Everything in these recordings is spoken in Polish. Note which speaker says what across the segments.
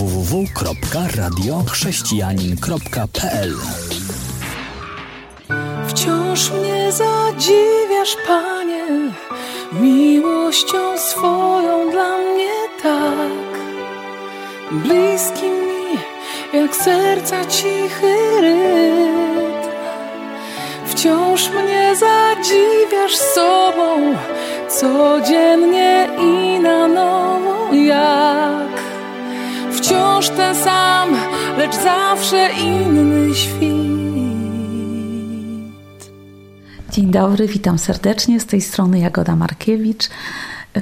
Speaker 1: www.radiochrześcijanin.pl
Speaker 2: Wciąż mnie zadziwiasz, Panie, miłością swoją dla mnie tak. Bliski mi, jak serca cichy rytm. Wciąż mnie zadziwiasz sobą, codziennie i na nowo jak. Wciąż ten sam, lecz zawsze inny świt.
Speaker 3: Dzień dobry, witam serdecznie. Z tej strony Jagoda Markiewicz.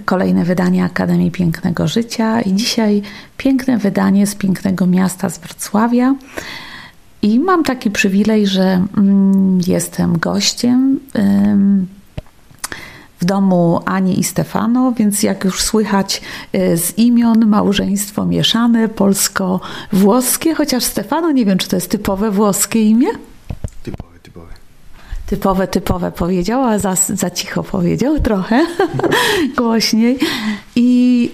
Speaker 3: Kolejne wydanie Akademii Pięknego Życia i dzisiaj piękne wydanie z pięknego miasta z Wrocławia. I mam taki przywilej, że mm, jestem gościem w domu Ani i Stefano, więc jak już słychać y, z imion, małżeństwo mieszane, polsko-włoskie, chociaż Stefano nie wiem, czy to jest typowe włoskie imię?
Speaker 4: Typowe, typowe.
Speaker 3: Powiedział, a za, za cicho powiedział trochę głośniej. I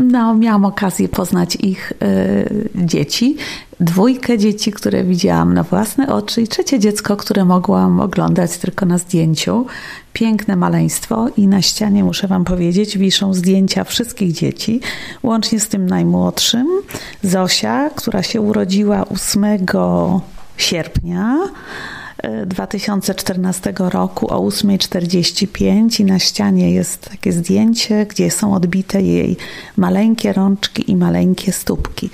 Speaker 3: no, miałam okazję poznać ich e, dzieci. Dwójkę dzieci, które widziałam na własne oczy, i trzecie dziecko, które mogłam oglądać tylko na zdjęciu. Piękne maleństwo, i na ścianie, muszę Wam powiedzieć, wiszą zdjęcia wszystkich dzieci, łącznie z tym najmłodszym, Zosia, która się urodziła 8 sierpnia. 2014 roku o 8.45 i na ścianie jest takie zdjęcie, gdzie są odbite jej maleńkie rączki i maleńkie stópki.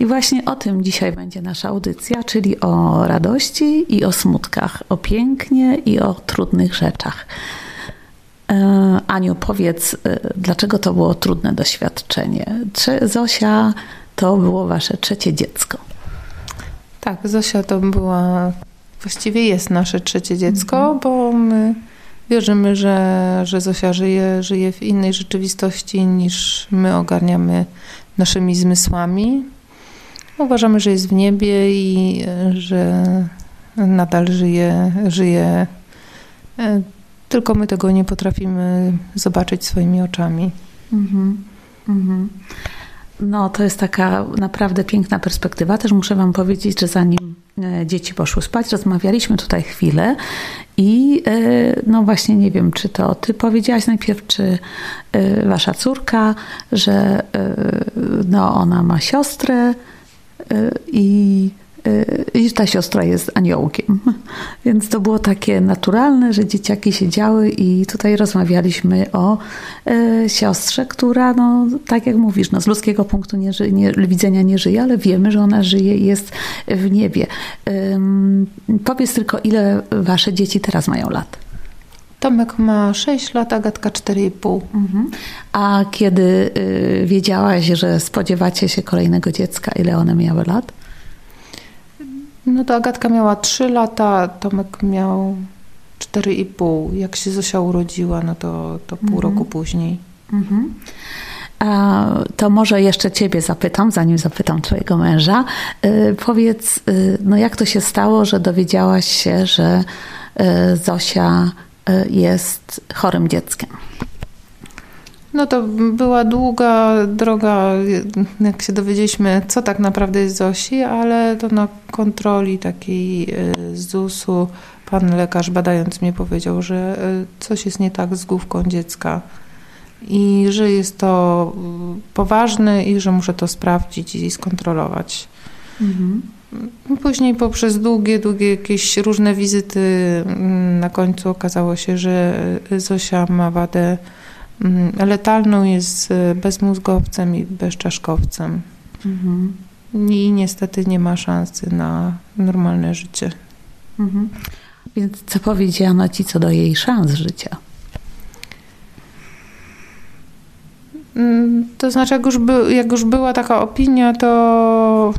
Speaker 3: I właśnie o tym dzisiaj będzie nasza audycja, czyli o radości i o smutkach, o pięknie i o trudnych rzeczach. E, Aniu, powiedz, e, dlaczego to było trudne doświadczenie? Zosia to było wasze trzecie dziecko.
Speaker 5: Tak, Zosia to była właściwie jest nasze trzecie dziecko, mhm. bo my wierzymy, że, że Zosia żyje, żyje w innej rzeczywistości niż my ogarniamy naszymi zmysłami. Uważamy, że jest w niebie i że nadal żyje, żyje. E, tylko my tego nie potrafimy zobaczyć swoimi oczami. Mhm.
Speaker 3: Mhm. No, to jest taka naprawdę piękna perspektywa. Też muszę Wam powiedzieć, że zanim e, dzieci poszły spać, rozmawialiśmy tutaj chwilę i e, no właśnie nie wiem, czy to Ty powiedziałaś najpierw, czy e, Wasza córka, że no ona ma siostrę i i ta siostra jest aniołkiem. Więc to było takie naturalne, że dzieciaki siedziały i tutaj rozmawialiśmy o e, siostrze, która, no, tak jak mówisz, no, z ludzkiego punktu nie, nie, widzenia nie żyje, ale wiemy, że ona żyje i jest w niebie. powiedz tylko, ile wasze dzieci teraz mają lat?
Speaker 5: Tomek ma 6 lat, Agatka 4,5. Mhm.
Speaker 3: A kiedy y, wiedziałaś, że spodziewacie się kolejnego dziecka, ile one miały lat?
Speaker 5: No to Agatka miała 3 lata, Tomek miał 4,5. Jak się Zosia urodziła, no to, to pół mhm. roku później. Mhm.
Speaker 3: A to może jeszcze Ciebie zapytam, zanim zapytam Twojego męża. Yy, powiedz, yy, no jak to się stało, że dowiedziałaś się, że yy, Zosia y, jest chorym dzieckiem?
Speaker 5: No to była długa droga, jak się dowiedzieliśmy, co tak naprawdę jest Zosi, ale to na kontroli takiej y, z ZUS-u pan lekarz badając mnie powiedział, że y, coś jest nie tak z główką dziecka i że jest to y, poważne i że muszę to sprawdzić i skontrolować. Mhm. Później poprzez długie, długie jakieś różne wizyty mm, na końcu okazało się, że Zosia ma wadę letalną jest bezmózgowcem i bezczaszkowcem. Mhm. I niestety nie ma szansy na normalne życie.
Speaker 3: Mhm. Więc co powiedziano ci co do jej szans życia?
Speaker 5: Mm, to znaczy, jak już, by, jak już była taka opinia, to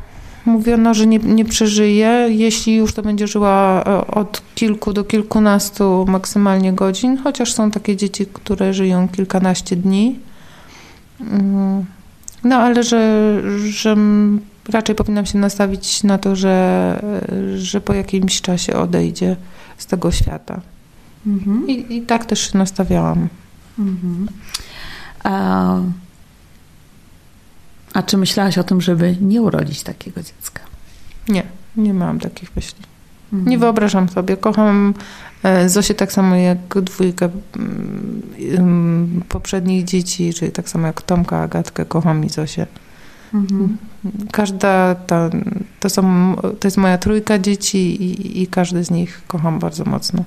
Speaker 5: mówiono, że nie, nie przeżyje. Jeśli już to będzie żyła e, od kilku do kilkunastu maksymalnie godzin, chociaż są takie dzieci, które żyją kilkanaście dni. Mm, no ale że, że raczej powinnam się nastawić na to, że, że po jakimś czasie odejdzie z tego świata. Mhm. I, I, tak też się nastawiałam. Mhm.
Speaker 3: A A czy myślałaś o tym, żeby nie urodzić takiego dziecka?
Speaker 5: Nie, nie mam takich myśli. Mhm. Nie wyobrażam sobie. Kocham e, Zosię tak samo jak dwójkę poprzednich dzieci, czyli tak samo jak Tomka, Agatkę. Kocham i Zosię. Mhm. Każda, ta, to, są, to jest moja trójka dzieci i, i każdy z nich kocham bardzo mocno.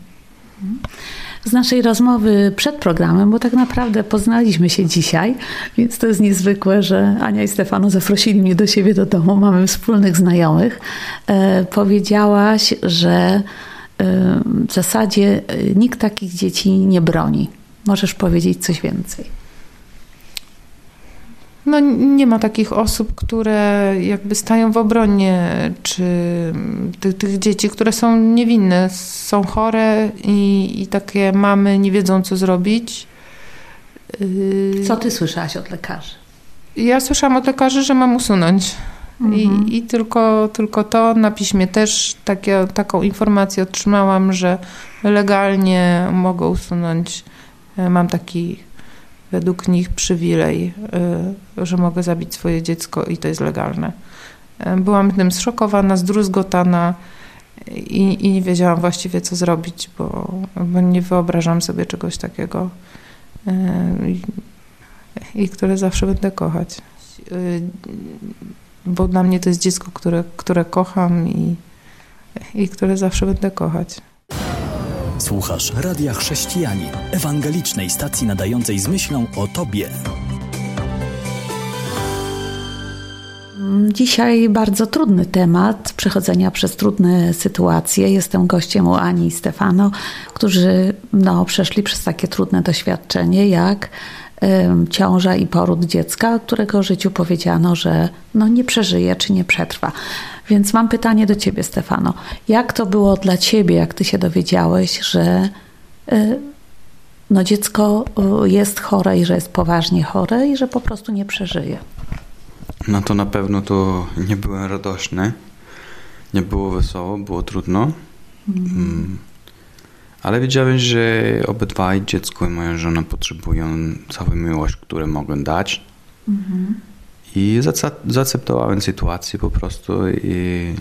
Speaker 3: Z naszej rozmowy przed programem, bo tak naprawdę poznaliśmy się dzisiaj, więc to jest niezwykłe, że Ania i Stefano zaprosili mnie do siebie do domu, mamy wspólnych znajomych. E, powiedziałaś, że e, w zasadzie e, nikt takich dzieci nie broni. Możesz powiedzieć coś więcej?
Speaker 5: No, nie ma takich osób, które jakby stają w obronie, czy tych, tych dzieci, które są niewinne, są chore i, i takie mamy nie wiedzą, co zrobić.
Speaker 3: Y, co ty słyszałaś od lekarzy?
Speaker 5: Ja słyszałam od lekarzy, że mam usunąć. Mhm. I, I, tylko, tylko to na piśmie też takie, taką informację otrzymałam, że legalnie mogę usunąć. E, mam taki według nich przywilej, y, że mogę zabić swoje dziecko i to jest legalne. Y, byłam tym zszokowana, zdruzgotana i, i nie wiedziałam właściwie, co zrobić, bo, bo nie wyobrażam sobie czegoś takiego y, i, i które zawsze będę kochać. Bo dla mnie to jest dziecko, które, które kocham i, i które zawsze będę kochać.
Speaker 1: Słuchasz Radia Chrześcijani, ewangelicznej stacji nadającej z myślą o Tobie.
Speaker 3: Dzisiaj bardzo trudny temat przechodzenia przez trudne sytuacje. Jestem gościem u Ani i Stefano, którzy no, przeszli przez takie trudne doświadczenie jak ciąża i poród dziecka, którego życiu powiedziano, że no, nie przeżyje czy nie przetrwa. Więc mam pytanie do ciebie, Stefano. Jak to było dla ciebie, jak ty się dowiedziałeś, że y, no, dziecko y, jest chore i że jest poważnie chore i że po prostu nie przeżyje?
Speaker 4: No to na pewno to nie byłem radośny. Nie było wesoło, było trudno. Mm. Ale wiedziałem, że obydwaj, dziecko i moja żona, potrzebują całej miłość, którą mogę dać. Mhm. I zaakceptowałem sytuację po prostu i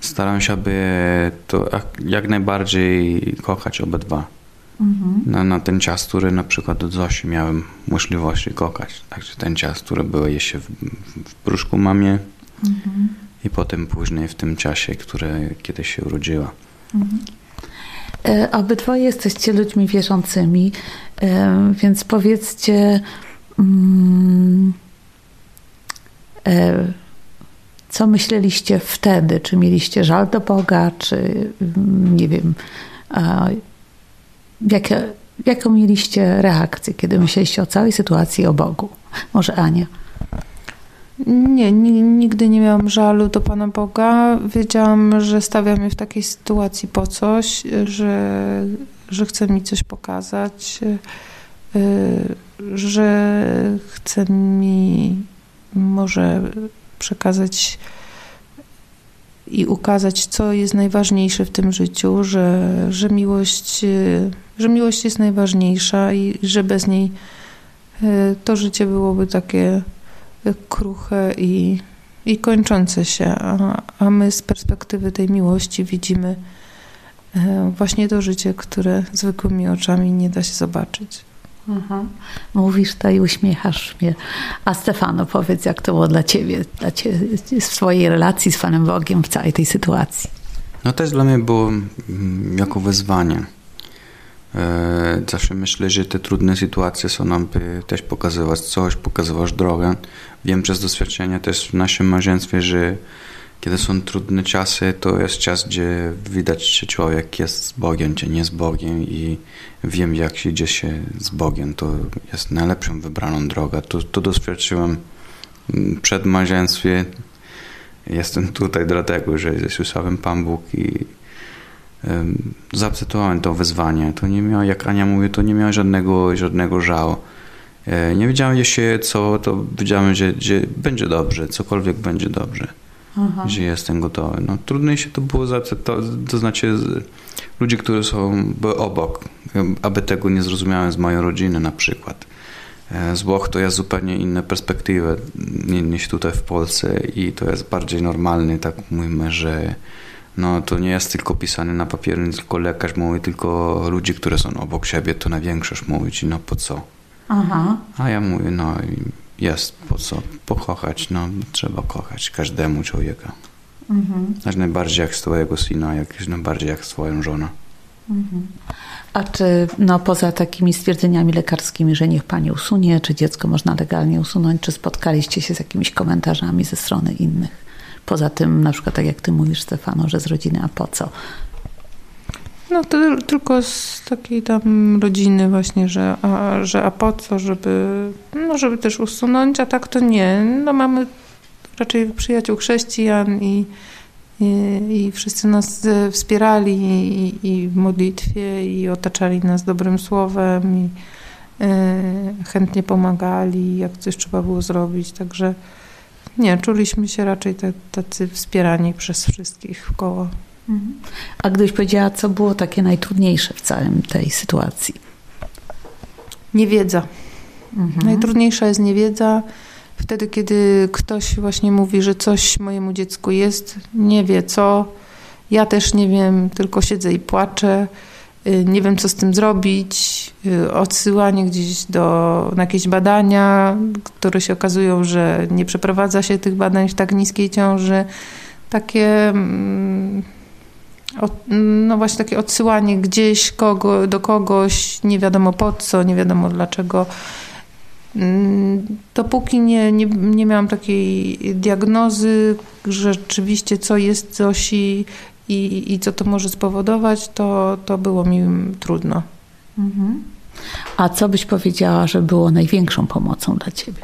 Speaker 4: staram się, aby to jak najbardziej kochać obydwa. Mhm. Na, na ten czas, który na przykład od Zosi miałem możliwości kochać. Także ten czas, który był jeszcze w, w brzuszku mamie mhm. i potem później w tym czasie, który kiedy się urodziła. Mhm.
Speaker 3: E, obydwoje jesteście ludźmi wierzącymi, e, więc powiedzcie, mm, co myśleliście wtedy? Czy mieliście żal do Boga, czy mm, nie wiem, jakie, jaką mieliście reakcję, kiedy myśleliście o całej sytuacji o Bogu? Może Ania?
Speaker 5: Nie, nigdy nie miałam żalu do Pana Boga. Wiedziałam, że stawia mnie w takiej sytuacji po coś, że, że chce mi coś pokazać, y, że chce mi może przekazać i ukazać, co jest najważniejsze w tym życiu, że, że, miłość, że miłość jest najważniejsza i że bez niej y, to życie byłoby takie kruche i, i kończące się, a, a my z perspektywy tej miłości widzimy e, właśnie to życie, które zwykłymi oczami nie da się zobaczyć.
Speaker 3: Aha. Mówisz to i uśmiechasz mnie. A Stefano, powiedz, jak to było dla ciebie, dla ciebie w swojej relacji z Panem Bogiem w całej tej sytuacji?
Speaker 4: No też dla mnie było mm, jako wyzwanie E, zawsze myślę, że te trudne sytuacje są nam też pokazywać coś, pokazywać drogę. Wiem przez doświadczenie też w naszym małżeństwie, że kiedy są trudne czasy, to jest czas, gdzie widać, czy człowiek jest z Bogiem, czy nie z Bogiem i wiem, jak się idzie się z Bogiem. To jest najlepszą wybraną drogą. To, to doświadczyłem przed małżeństwem. Jestem tutaj dlatego, że słyszałem Pan Bóg i zaakceptowałem to wyzwanie. To nie miało, jak Ania mówi, to nie miało żadnego, żadnego żału. E, nie wiedziałem jeszcze co, to wiedziałem, że, że będzie dobrze, cokolwiek będzie dobrze. Aha. Że jestem gotowy. No, trudniejsze to było zaakceptować, to znaczy ludzie, którzy są obok, aby tego nie zrozumiałem z mojej rodziny na przykład. E, z Włoch to jest zupełnie inna perspektywa niż tutaj w Polsce i to jest bardziej normalne, tak mówimy, że no, to nie jest tylko pisane na papierze, nie tylko lekarz mówi, tylko ludzie, którzy są obok siebie, to na większość mówić, no po co?
Speaker 3: Aha.
Speaker 4: A ja mówię, no jest po co, pokochać, no trzeba kochać każdemu człowieka. Mhm. Aż najbardziej jak swojego syna, jak najbardziej jak swoją żonę.
Speaker 3: Mhm. A czy no, poza takimi stwierdzeniami lekarskimi, że niech pani usunie, czy dziecko można legalnie usunąć, czy spotkaliście się z jakimiś komentarzami ze strony innych? Poza tym, na przykład tak jak ty mówisz, Stefano, że z rodziny, a po co?
Speaker 5: No to tylko z takiej tam rodziny właśnie, że a, że a po co, żeby, no żeby też usunąć, a tak to nie. No mamy raczej przyjaciół chrześcijan i, i, i wszyscy nas wspierali i, i, w modlitwie i otaczali nas dobrym słowem i y, chętnie pomagali, jak coś trzeba było zrobić, także nie, czuliśmy się raczej tacy wspierani przez wszystkich w koło.
Speaker 3: A gdybyś powiedziała, co było takie najtrudniejsze w całym tej sytuacji?
Speaker 5: Niewiedza. Mhm. Najtrudniejsza jest niewiedza. Wtedy, kiedy ktoś właśnie mówi, że coś mojemu dziecku jest, nie wie co, ja też nie wiem, tylko siedzę i płaczę, y, nie wiem co z tym zrobić, y, odsyłanie gdzieś do, na jakieś badania, które się okazują, że nie przeprowadza się tych badań w tak niskiej ciąży. Takie mm, no właśnie takie odsyłanie gdzieś kogo, do kogoś, nie wiadomo po co, nie wiadomo dlaczego. Mm, dopóki nie, nie, nie miałam takiej diagnozy, że rzeczywiście co jest Zosi i, i co to może spowodować, to, to było mi trudno. Mhm.
Speaker 3: A co byś powiedziała, że było największą pomocą dla ciebie?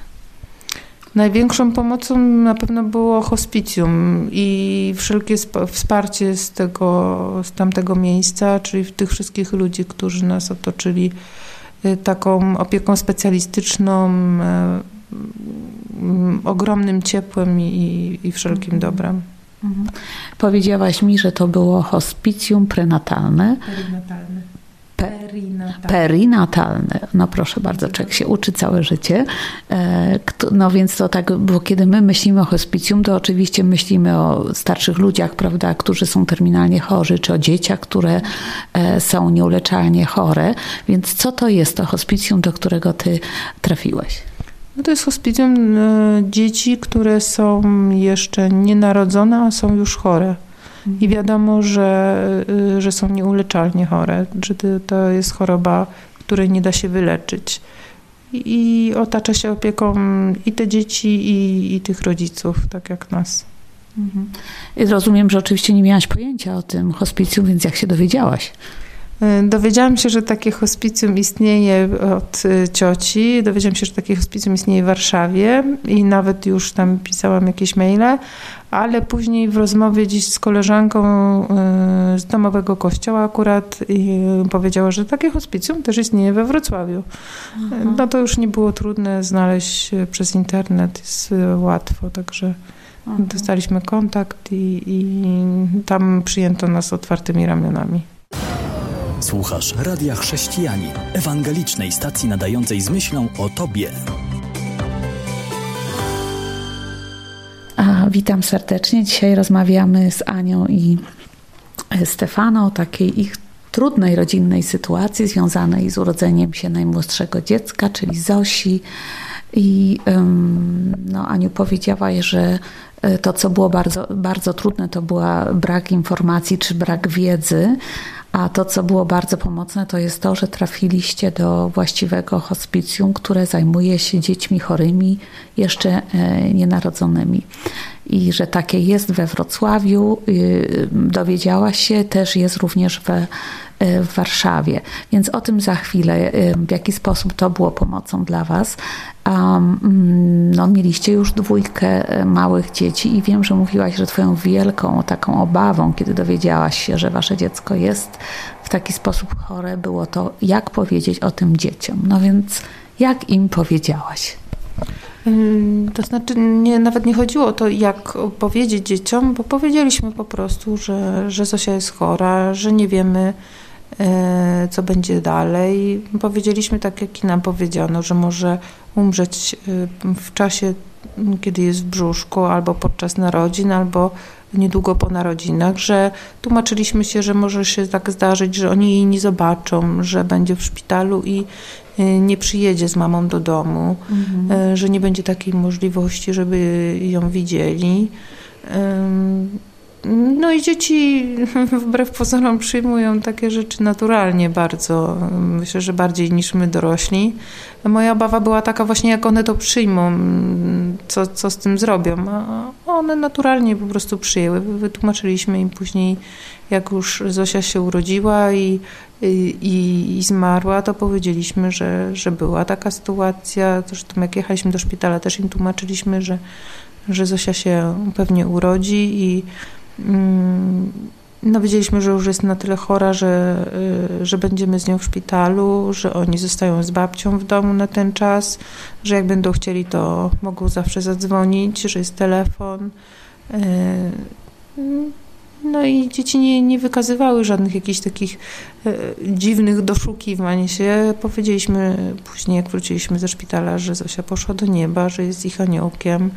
Speaker 5: Największą pomocą na pewno było hospicjum i wszelkie wsparcie z, tego, z tamtego miejsca, czyli tych wszystkich ludzi, którzy nas otoczyli y, taką opieką specjalistyczną, y, ogromnym ciepłem i, i wszelkim mhm. dobrem. Mhm.
Speaker 3: Powiedziałaś mi, że to było hospicjum prenatalne.
Speaker 5: Perinatalne.
Speaker 3: Perinatalne. Perinatalne. No proszę bardzo, człowiek się uczy całe życie. E, no więc to tak, bo kiedy my myślimy o hospicjum, to oczywiście myślimy o starszych ludziach, prawda, którzy są terminalnie chorzy, czy o dzieciach, które e, są nieuleczalnie chore. Więc co to jest to hospicjum, do którego ty trafiłeś?
Speaker 5: No to jest hospicjum e, dzieci, które są jeszcze nienarodzone, a są już chore i wiadomo, że, y, że są nieuleczalnie chore, że to jest choroba, której nie da się wyleczyć. I otacza się opieką i te dzieci, i, i tych rodziców, tak jak nas.
Speaker 3: Mhm. I rozumiem, że oczywiście nie miałaś pojęcia o tym hospicjum, więc jak się dowiedziałaś?
Speaker 5: Y, dowiedziałam się, że takie hospicjum istnieje od y, cioci. Dowiedziałam się, że takie hospicjum istnieje w Warszawie i nawet już tam pisałam jakieś maile, ale później w rozmowie dziś z koleżanką y, z domowego kościoła akurat powiedziała, że takie hospicjum też istnieje we Wrocławiu. Aha. No to już nie było trudne znaleźć przez internet, jest łatwo, także Aha. dostaliśmy kontakt i, i tam przyjęto nas otwartymi ramionami.
Speaker 1: Słuchasz Radia Chrześcijani, ewangelicznej stacji nadającej z myślą o Tobie.
Speaker 3: A, witam serdecznie. Dzisiaj rozmawiamy z Anią i Stefano o takiej ich trudnej rodzinnej sytuacji związanej z urodzeniem się najmłodszego dziecka, czyli Zosi. I no, Aniu powiedziałaś, że e, to, co było bardzo, bardzo trudne, to była brak informacji czy brak wiedzy, a to, co było bardzo pomocne, to jest to, że trafiliście do właściwego hospicjum, które zajmuje się dziećmi chorymi, jeszcze e, nienarodzonymi. I że takie jest we Wrocławiu, y, dowiedziałaś się, też jest również we Y, w Warszawie. Więc o tym za chwilę, y, w jaki sposób to było pomocą dla Was. Mm, no, mieliście już dwójkę małych dzieci i wiem, że mówiłaś, że Twoją wielką taką obawą, kiedy dowiedziałaś się, że Wasze dziecko jest w taki sposób chore, było to, jak powiedzieć o tym dzieciom. No więc jak im powiedziałaś?
Speaker 5: To znaczy, nie, nawet nie chodziło o to, jak powiedzieć dzieciom, bo powiedzieliśmy po prostu, że, że Zosia jest chora, że nie wiemy, e, co będzie dalej. Powiedzieliśmy tak, jak i nam powiedziano, że może umrzeć e, w czasie, kiedy jest w brzuszku, albo podczas narodzin, albo niedługo po narodzinach, że tłumaczyliśmy się, że może się tak zdarzyć, że oni jej nie zobaczą, że będzie w szpitalu i nie przyjedzie z mamą do domu, mhm. że nie będzie takiej możliwości, żeby ją widzieli. No i dzieci wbrew pozorom przyjmują takie rzeczy naturalnie bardzo. Myślę, że bardziej niż my dorośli. Moja obawa była taka właśnie, jak one to przyjmą, co, co z tym zrobią. A one naturalnie po prostu przyjęły. Wytłumaczyliśmy im później, jak już Zosia się urodziła i, i, i zmarła, to powiedzieliśmy, że, że była taka sytuacja. Zresztą jak jechaliśmy do szpitala, też im tłumaczyliśmy, że, że Zosia się pewnie urodzi i no wiedzieliśmy, że już jest na tyle chora, że, y, że będziemy z nią w szpitalu, że oni zostają z babcią w domu na ten czas, że jak będą chcieli, to mogą zawsze zadzwonić, że jest telefon. Y, no i dzieci nie, nie wykazywały żadnych jakichś takich y, dziwnych doszukiwań się. Powiedzieliśmy później, jak wróciliśmy ze szpitala, że Zosia poszła do nieba, że jest ich aniołkiem,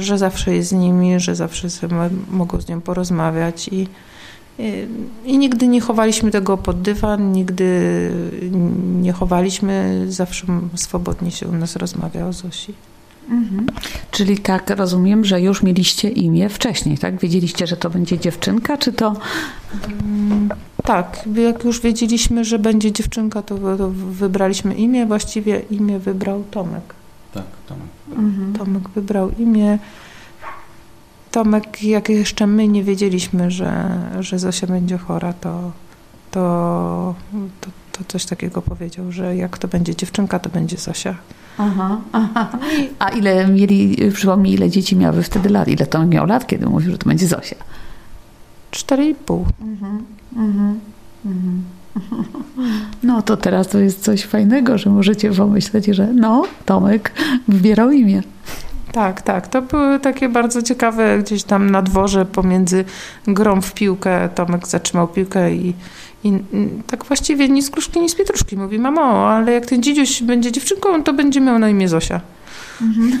Speaker 5: że zawsze jest z nimi, że zawsze mogą z nią porozmawiać i, i, i nigdy nie chowaliśmy tego pod dywan, nigdy nie chowaliśmy, zawsze swobodnie się u nas rozmawia o Zosi.
Speaker 3: Mhm. Czyli tak rozumiem, że już mieliście imię wcześniej, tak? Wiedzieliście, że to będzie dziewczynka, czy to.
Speaker 5: Mm, tak, jak już wiedzieliśmy, że będzie dziewczynka, to, to wybraliśmy imię. Właściwie imię wybrał Tomek. Mhm. Tomek wybrał imię. Tomek, jak jeszcze my nie wiedzieliśmy, że, że Zosia będzie chora, to, to, to, to coś takiego powiedział, że jak to będzie dziewczynka, to będzie Zosia. Aha,
Speaker 3: aha. A ile mieli, przypomnij, ile dzieci miały wtedy lat? Ile to miał lat, kiedy mówił, że to będzie Zosia?
Speaker 5: Cztery i pół. Mhm, mhm,
Speaker 3: mhm. No to teraz to jest coś fajnego, że możecie pomyśleć, że no, Tomek wybierał imię.
Speaker 5: Tak, tak. To były takie bardzo ciekawe gdzieś tam na dworze pomiędzy grą w piłkę. Tomek zatrzymał piłkę i, i, tak właściwie ni z kruszki, ni z pietruszki. Mówi, mamo, ale jak ten dzidziuś będzie dziewczynką, to będzie miał na imię Zosia. Mhm.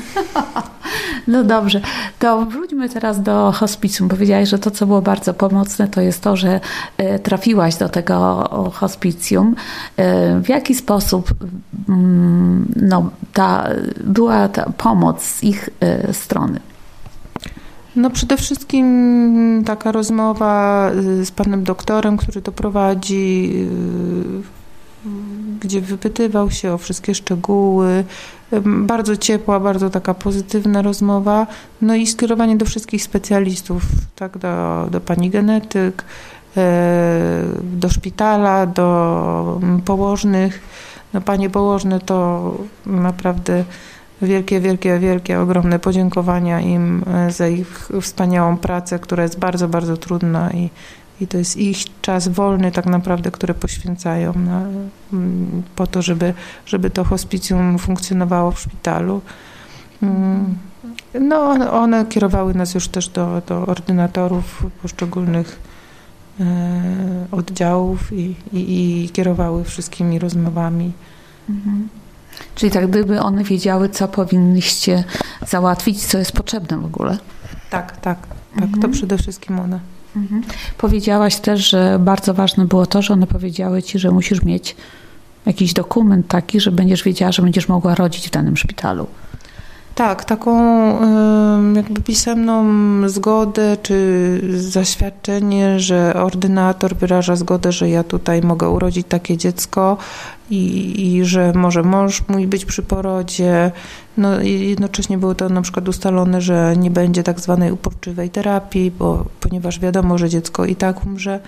Speaker 3: No dobrze, to wróćmy teraz do hospicjum. Powiedziałaś, że to, co było bardzo pomocne, to jest to, że e, trafiłaś do tego hospicjum. E, w jaki sposób mm, no, ta, była ta pomoc z ich e, strony?
Speaker 5: No przede wszystkim taka rozmowa z panem doktorem, który to prowadzi, gdzie wypytywał się o wszystkie szczegóły, bardzo ciepła, bardzo taka pozytywna rozmowa, no i skierowanie do wszystkich specjalistów, tak, do, do pani genetyk, e, do szpitala, do położnych. No panie położne to naprawdę wielkie, wielkie, wielkie, ogromne podziękowania im e, za ich wspaniałą pracę, która jest bardzo, bardzo trudna i i to jest ich czas wolny tak naprawdę, który poświęcają na, po to, żeby, żeby to hospicjum funkcjonowało w szpitalu. Mm, no, one kierowały nas już też do, do ordynatorów poszczególnych e, oddziałów i, i, i, kierowały wszystkimi rozmowami. Mhm.
Speaker 3: Czyli tak gdyby one wiedziały, co powinniście załatwić, co jest potrzebne w ogóle.
Speaker 5: Tak, tak, tak. Mhm. To przede wszystkim one. Mhm.
Speaker 3: Powiedziałaś też, że bardzo ważne było to, że one powiedziały ci, że musisz mieć jakiś dokument taki, że będziesz wiedziała, że będziesz mogła rodzić w danym szpitalu.
Speaker 5: Tak, taką jakby pisemną zgodę czy zaświadczenie, że ordynator wyraża zgodę, że ja tutaj mogę urodzić takie dziecko i, i że może mąż mój być przy porodzie. No, jednocześnie było to na przykład ustalone, że nie będzie tak zwanej uporczywej terapii, bo ponieważ wiadomo, że dziecko i tak umrze,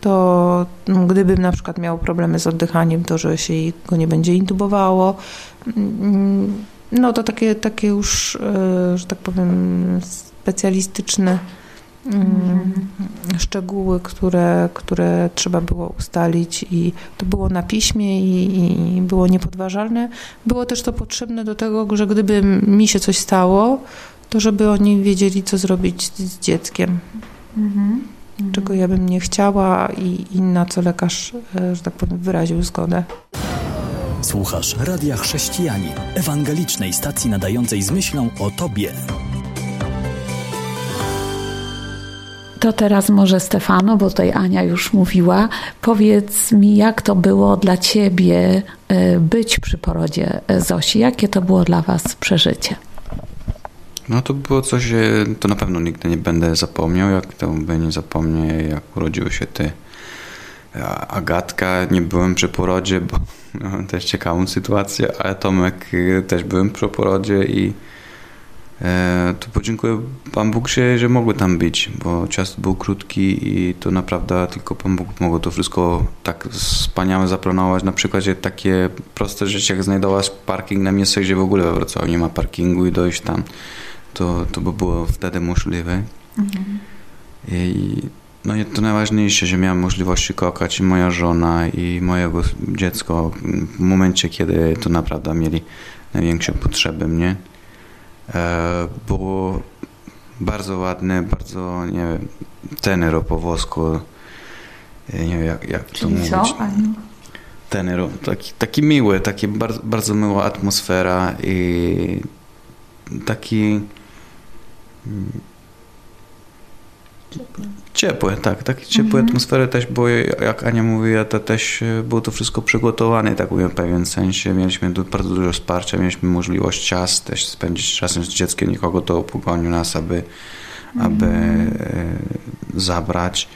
Speaker 5: to no, gdybym na przykład miał problemy z oddychaniem, to że się go nie będzie intubowało. No to takie, takie już, e, że tak powiem, specjalistyczne mm, szczegóły, które, które trzeba było ustalić i to było na piśmie i, i, było niepodważalne. Było też to potrzebne do tego, że gdyby mi się coś stało, to żeby oni wiedzieli, co zrobić z dzieckiem. Mhm. mhm. czego ja bym nie chciała i, i na co lekarz, e, że tak powiem, wyraził zgodę.
Speaker 1: Słuchasz Radia Chrześcijani, ewangelicznej stacji nadającej z myślą o Tobie.
Speaker 3: To teraz może Stefano, bo tutaj Ania już mówiła, powiedz mi, jak to było dla Ciebie e, być przy porodzie Zosi? Jakie to było dla Was przeżycie?
Speaker 4: No to było coś, to na pewno nigdy nie będę zapomniał, jak to nie zapomnę, jak urodziły się te Agatka, nie byłem przy porodzie, bo no, też ciekawą sytuację, a Tomek y, też byłem przy porodzie i e, to podziękuję Pan Bóg, że, że mogły tam być, bo czas był krótki i to naprawdę tylko Pan Bóg mógł to wszystko tak wspaniale zaplanować. Na przykład że takie proste rzeczy, jak znajdować parking na miejscu, gdzie w ogóle we Wrocławiu nie ma parkingu i dojść tam, to, to by było wtedy możliwe. Mhm. I no i to najważniejsze, że miałem możliwości kokać i moja żona i mojego dziecko w momencie, kiedy to naprawdę mieli największe potrzeby mnie. E, było bardzo ładne, bardzo, nie wiem, tenero po włosku. Nie wiem, jak, jak to mówić. Co? Tenero, taki, taki miły, taki bardzo, bardzo miła atmosfera i taki Ciepłe, tak, takie ciepłe mhm. atmosfery też, bo jak Ania mówiła, to też e, było to wszystko przygotowane, tak w pewien sensie. Mieliśmy bardzo dużo wsparcia, mieliśmy możliwość czas też spędzić czasem z dzieckiem, nikogo to pogonił nas, aby, mhm. aby e, zabrać.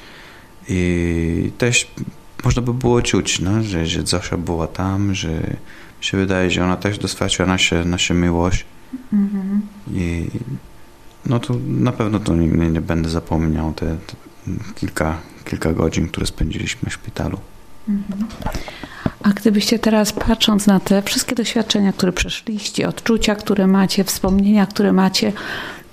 Speaker 4: I też można by było czuć, no, że, że Zosia była tam, że mi się wydaje, że ona też doświadczyła nasze, nasze miłość. Mhm. I no to na pewno to nie, nie będę zapomniał te, te, kilka, kilka godzin, które spędziliśmy w szpitalu. Mhm.
Speaker 3: A gdybyście teraz patrząc na te wszystkie doświadczenia, które przeszliście, odczucia, które macie, wspomnienia, które macie,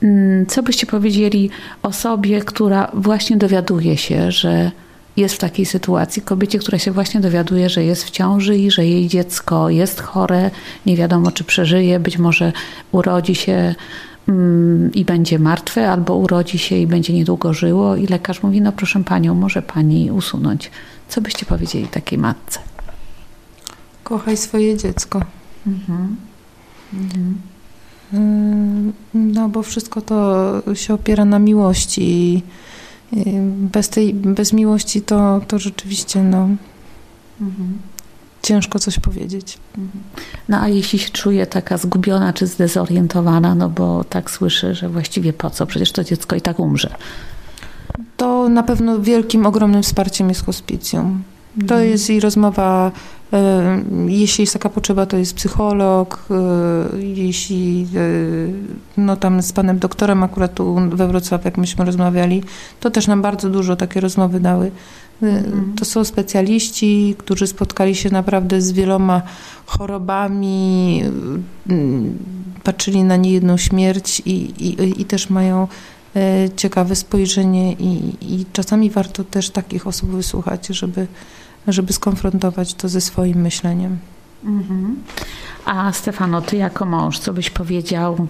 Speaker 3: mm, co byście powiedzieli osobie, która właśnie dowiaduje się, że jest w takiej sytuacji, kobiecie, która się właśnie dowiaduje, że jest w ciąży i że jej dziecko jest chore, nie wiadomo czy przeżyje, być może urodzi się i będzie martwe, albo urodzi się i będzie niedługo żyło, i lekarz mówi: No, proszę panią, może pani usunąć. Co byście powiedzieli takiej matce?
Speaker 5: Kochaj swoje dziecko. Mhm. Mhm. Mm, no, bo wszystko to się opiera na miłości. Bez tej, bez miłości to, to rzeczywiście, no. Mhm ciężko coś powiedzieć.
Speaker 3: No a jeśli się czuje taka zgubiona czy zdezorientowana, no bo tak słyszę, że właściwie po co, przecież to dziecko i tak umrze.
Speaker 5: To na pewno wielkim, ogromnym wsparciem jest hospicjum. To mhm. jest i rozmowa, jeśli jest taka potrzeba, to jest psycholog, e, jeśli e, no tam z panem doktorem akurat tu we Wrocławiu, jak myśmy rozmawiali, to też nam bardzo dużo takie rozmowy dały Mhm. To są specjaliści, którzy spotkali się naprawdę z wieloma chorobami, patrzyli na niejedną śmierć i, i, i też mają e, ciekawe spojrzenie i, i czasami warto też takich osób wysłuchać, żeby, żeby skonfrontować to ze swoim myśleniem. Mhm.
Speaker 3: A Stefano, ty jako mąż, co byś powiedział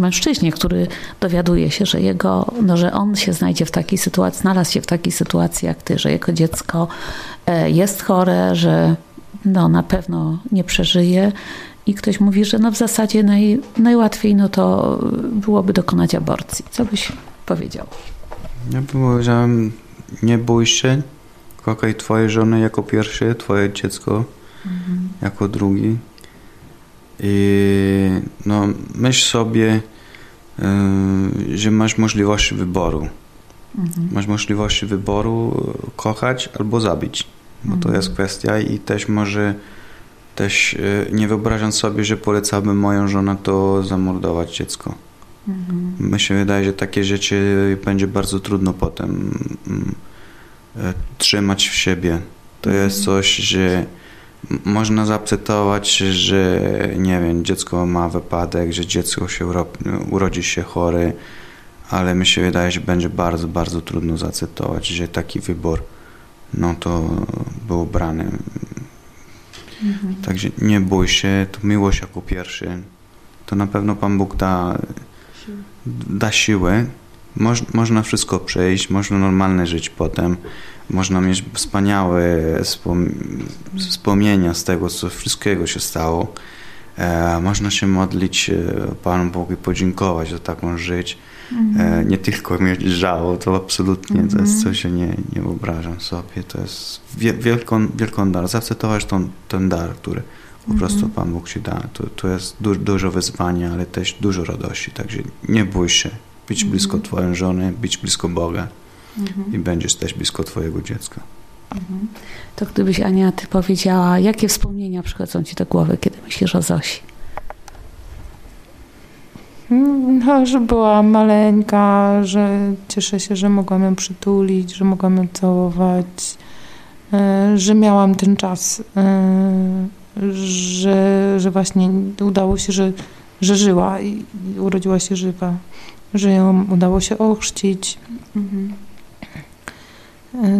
Speaker 3: mężczyźnie, który dowiaduje się, że jego, no, że on się znajdzie w takiej sytuacji, znalazł się w takiej sytuacji jak ty, że jego dziecko e, jest chore, że no, na pewno nie przeżyje i ktoś mówi, że no w zasadzie naj, najłatwiej no to byłoby dokonać aborcji. Co byś powiedział?
Speaker 4: Ja bym powiedział, nie bój się, kochaj twoje żony jako pierwsze, twoje dziecko mhm. jako drugi. I no, myśl sobie, y, że masz możliwość wyboru. Mhm. Masz możliwość wyboru kochać albo zabić. Bo mhm. to jest kwestia i też może też y, nie wyobrażam sobie, że polecałbym moją żonę to zamordować dziecko. Mhm. Mi się wydaje, że takie rzeczy będzie bardzo trudno potem mm, trzymać w siebie. To mhm. jest coś, że można zaakceptować, że nie wiem, dziecko ma wypadek, że dziecko się urodzi się chory, ale mi się wydaje, że będzie bardzo, bardzo trudno zaakceptować, że taki wybór no to był brany. Mhm. Także nie bój się, to miłość jako pierwszy. To na pewno Pan Bóg da, da siłę, moż, można wszystko przejść, można normalnie żyć potem, można mieć wspaniałe wspom wspomnienia z tego, co wszystkiego się stało. E, można się modlić e, Panu Bogu i podziękować za taką żyć. E, nie tylko mieć żało, to absolutnie to jest coś, co nie, nie wyobrażam sobie. To jest wie, wielką, wielką dar. Zaakceptować ten, ten dar, który po prostu Pan Bóg ci da. To, to jest du, dużo wyzwania, ale też dużo radości. Także nie bój się być blisko Twojej żony, być blisko Boga i będziesz też blisko Twojego dziecka.
Speaker 3: To gdybyś, Ania, ty powiedziała, jakie wspomnienia przychodzą ci do głowy, kiedy myślisz o Zosi?
Speaker 5: No, że była maleńka, że cieszę się, że mogłam ją przytulić, że mogłam ją całować, e, że miałam ten czas, e, że, że właśnie udało się, że, że żyła i urodziła się żywa, że ją udało się ochrzcić. E,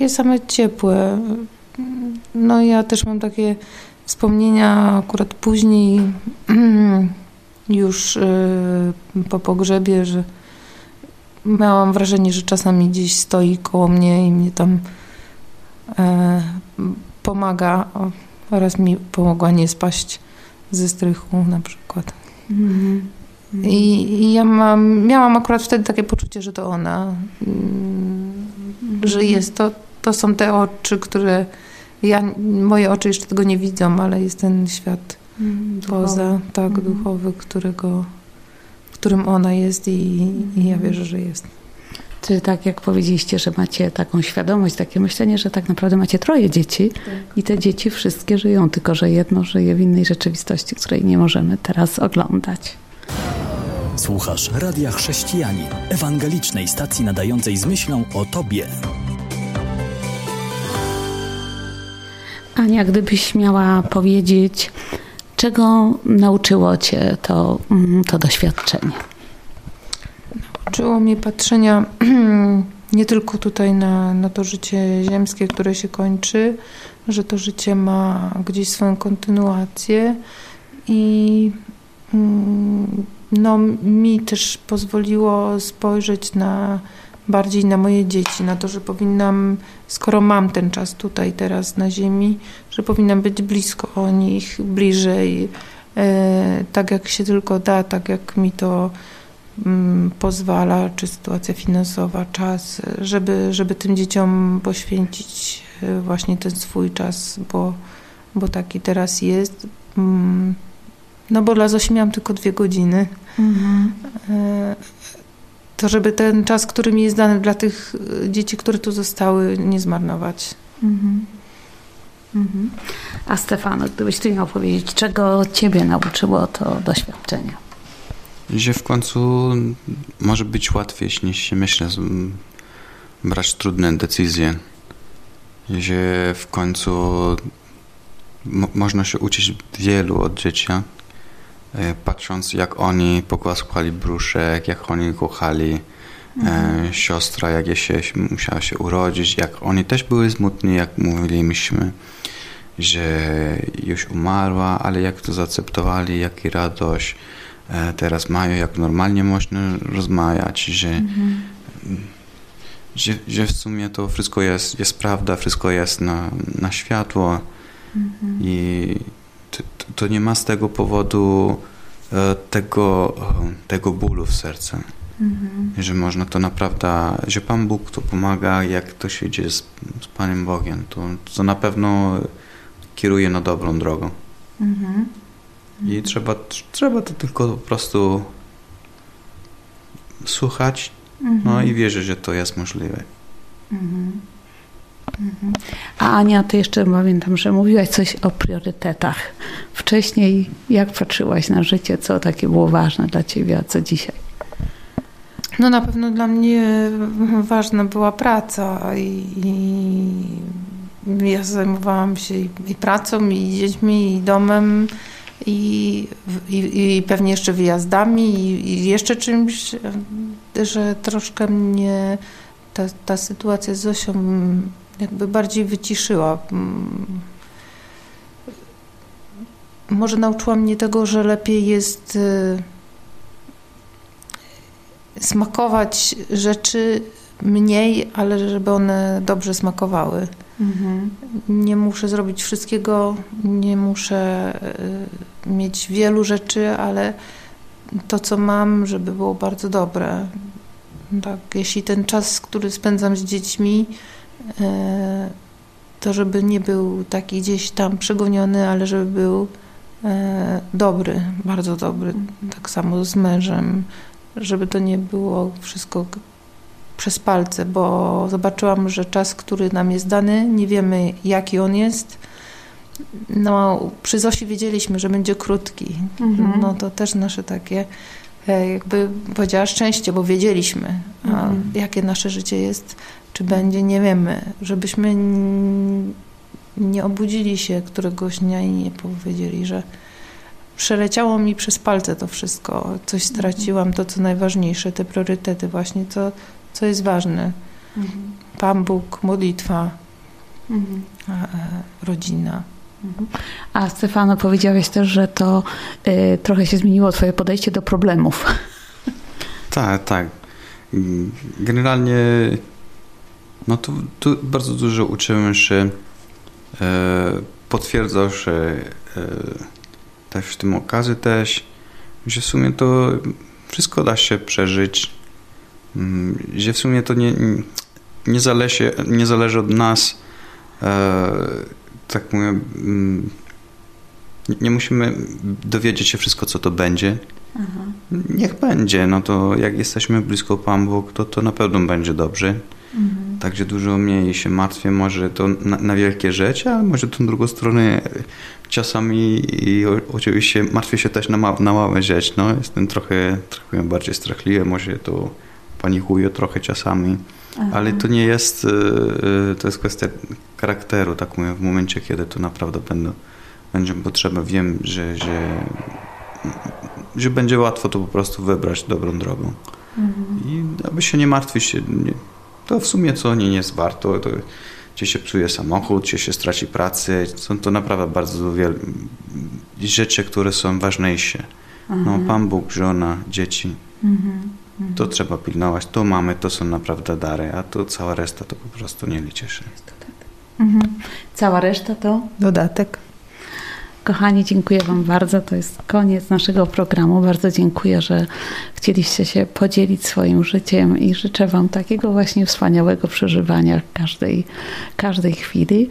Speaker 5: Takie same ciepłe. No ja też mam takie wspomnienia akurat później już y, po pogrzebie, że miałam wrażenie, że czasami gdzieś stoi koło mnie i mnie tam e, pomaga oraz mi pomogła nie spaść ze strychu na przykład. I, i ja mam, miałam akurat wtedy takie poczucie, że to ona, mm, że jest. To, to są te oczy, które ja, moje oczy jeszcze tego nie widzą, ale jest ten świat poza, tak, duchowy, którego, w którym ona jest i, i ja wierzę, że jest.
Speaker 3: Czy tak jak powiedzieliście, że macie taką świadomość, takie myślenie, że tak naprawdę macie troje dzieci i te dzieci wszystkie żyją, tylko że jedno żyje w innej rzeczywistości, której nie możemy teraz oglądać.
Speaker 1: Słuchasz Radia Chrześcijani, ewangelicznej stacji nadającej z myślą o Tobie.
Speaker 3: Ania, gdybyś miała powiedzieć, czego nauczyło cię to, mm, to doświadczenie?
Speaker 5: Uczyło mnie patrzenia nie tylko tutaj na, na to życie ziemskie, które się kończy, że to życie ma gdzieś swoją kontynuację i no, mi też pozwoliło spojrzeć na bardziej na moje dzieci, na to, że powinnam, skoro mam ten czas tutaj, teraz na ziemi, że powinnam być blisko o nich, bliżej, e, tak jak się tylko da, tak jak mi to mm, pozwala, czy sytuacja finansowa, czas, żeby, żeby tym dzieciom poświęcić e, właśnie ten swój czas, bo, bo taki teraz jest. Mm, No bo dla Zosi miałam tylko dwie godziny. E, To żeby ten czas, który mi jest dany dla tych e, dzieci, które tu zostały, nie zmarnować.
Speaker 3: A Stefano, gdybyś ty miał powiedzieć, czego ciebie nauczyło to doświadczenie?
Speaker 4: Że w końcu może być łatwiej niż się myślę brać trudne decyzje. Że w końcu mo- można się uczyć wielu od dzieci, e, patrząc jak oni pogłaskali brzuszek, jak oni kochali e, siostra, jak je się musiała się urodzić, jak oni też byli smutni, jak mówiliśmy, że już umarła, ale jak to zaakceptowali, jaki radość e, teraz mają, jak normalnie można rozmawiać, że, że, że w sumie to wszystko jest, jest prawda, wszystko jest na, na światło. I to, nie ma z tego powodu e, tego, e, tego bólu w sercu. Że można to naprawdę, że Pan Bóg to pomaga, jak to się dzieje z, z Panem Bogiem, to, to na pewno kieruje na dobrą drogą. I trzeba, trzeba to tylko po prostu słuchać no i wierzyć, że to jest możliwe.
Speaker 3: A Ania, ty jeszcze pamiętam, że mówiłaś coś o priorytetach. Wcześniej jak patrzyłaś na życie, co takie było ważne dla ciebie, a co dzisiaj?
Speaker 5: No na pewno dla mnie ważna była praca i, i ja zajmowałam się i, i pracą, i dziećmi, i domem, i, i, pewnie jeszcze wyjazdami, i, i jeszcze czymś, że troszkę mnie ta, ta sytuacja z Zosią jakby bardziej wyciszyła. Może nauczyła mnie tego, że lepiej jest y, smakować rzeczy mniej, ale żeby one dobrze smakowały. Mhm. Nie muszę zrobić wszystkiego, nie muszę y, mieć wielu rzeczy, ale to, co mam, żeby było bardzo dobre. Tak, jeśli ten czas, który spędzam z dziećmi, to żeby nie był taki gdzieś tam przegoniony, ale żeby był y, dobry, bardzo dobry. Tak samo z mężem, żeby to nie było wszystko przez palce, bo zobaczyłam, że czas, który nam jest dany, nie wiemy jaki on jest. No, przy Zosi wiedzieliśmy, że będzie krótki. Mhm. No to też nasze takie, e, jakby powiedziała szczęście, bo wiedzieliśmy, mhm. jakie nasze życie jest, czy będzie, nie wiemy. Żebyśmy nie obudzili się któregoś dnia i nie powiedzieli, że przeleciało mi przez palce to wszystko, coś mhm. straciłam, to co najważniejsze, te priorytety właśnie, co, co jest ważne. Mhm. Pan Bóg, modlitwa, mhm. a, rodzina.
Speaker 3: A Stefano, powiedziałeś też, że to y, trochę się zmieniło Twoje podejście do problemów.
Speaker 4: Tak, tak. Generalnie no to, to bardzo dużo uczyłem się, e, potwierdzał się e, też w tym okazji też, że w sumie to wszystko da się przeżyć Mm, że w sumie to nie, nie, zależy, nie zależy od nas, e, tak mówię, mm, nie musimy dowiedzieć się wszystko, co to będzie. Aha. Niech będzie, no to jak jesteśmy blisko Pan Bóg, to, to na pewno będzie dobrze. Mhm. Także dużo mniej się martwię, może to na, na, wielkie rzeczy, ale może tą drugą stronę czasami i oczywiście martwię się też na, ma, na małe rzeczy. No, jestem trochę, trochę bardziej strachliwy, może to panikuję trochę czasami. Ale to nie jest, e, e, to jest kwestia charakteru, tak mówię, w momencie, kiedy to naprawdę będą, będzie potrzeba, wiem, że, że, że będzie łatwo to po prostu wybrać dobrą drogą. Mhm. I aby się nie martwić, to w sumie co nie jest warto, to czy się psuje samochód, czy się straci pracę, są to naprawdę bardzo wiele rzeczy, które są ważniejsze. No, Pan Bóg, żona, dzieci. Mhm. To trzeba pilnować. To mamy, to są naprawdę dary, a to cała reszta to po prostu nie liczy się.
Speaker 3: Mhm. Cała reszta to?
Speaker 5: Dodatek.
Speaker 3: Kochani, dziękuję Wam bardzo. To jest koniec naszego programu. Bardzo dziękuję, że chcieliście się podzielić swoim życiem i życzę Wam takiego właśnie wspaniałego przeżywania każdej, każdej chwili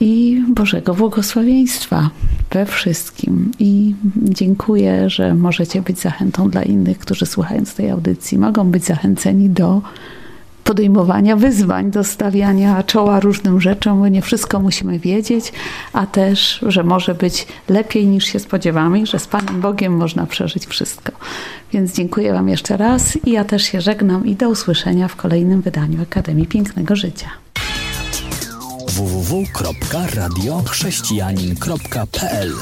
Speaker 3: i Bożego błogosławieństwa we wszystkim. I dziękuję, że możecie być zachętą dla innych, którzy słuchając tej audycji mogą być zachęceni do podejmowania wyzwań, do stawiania czoła różnym rzeczom, bo nie wszystko musimy wiedzieć, a też, że może być lepiej niż się spodziewamy, że z Panem Bogiem można przeżyć wszystko. Więc dziękuję Wam jeszcze raz i ja też się żegnam i do usłyszenia w kolejnym wydaniu Akademii Pięknego Życia
Speaker 1: www.radiochrześcijanin.pl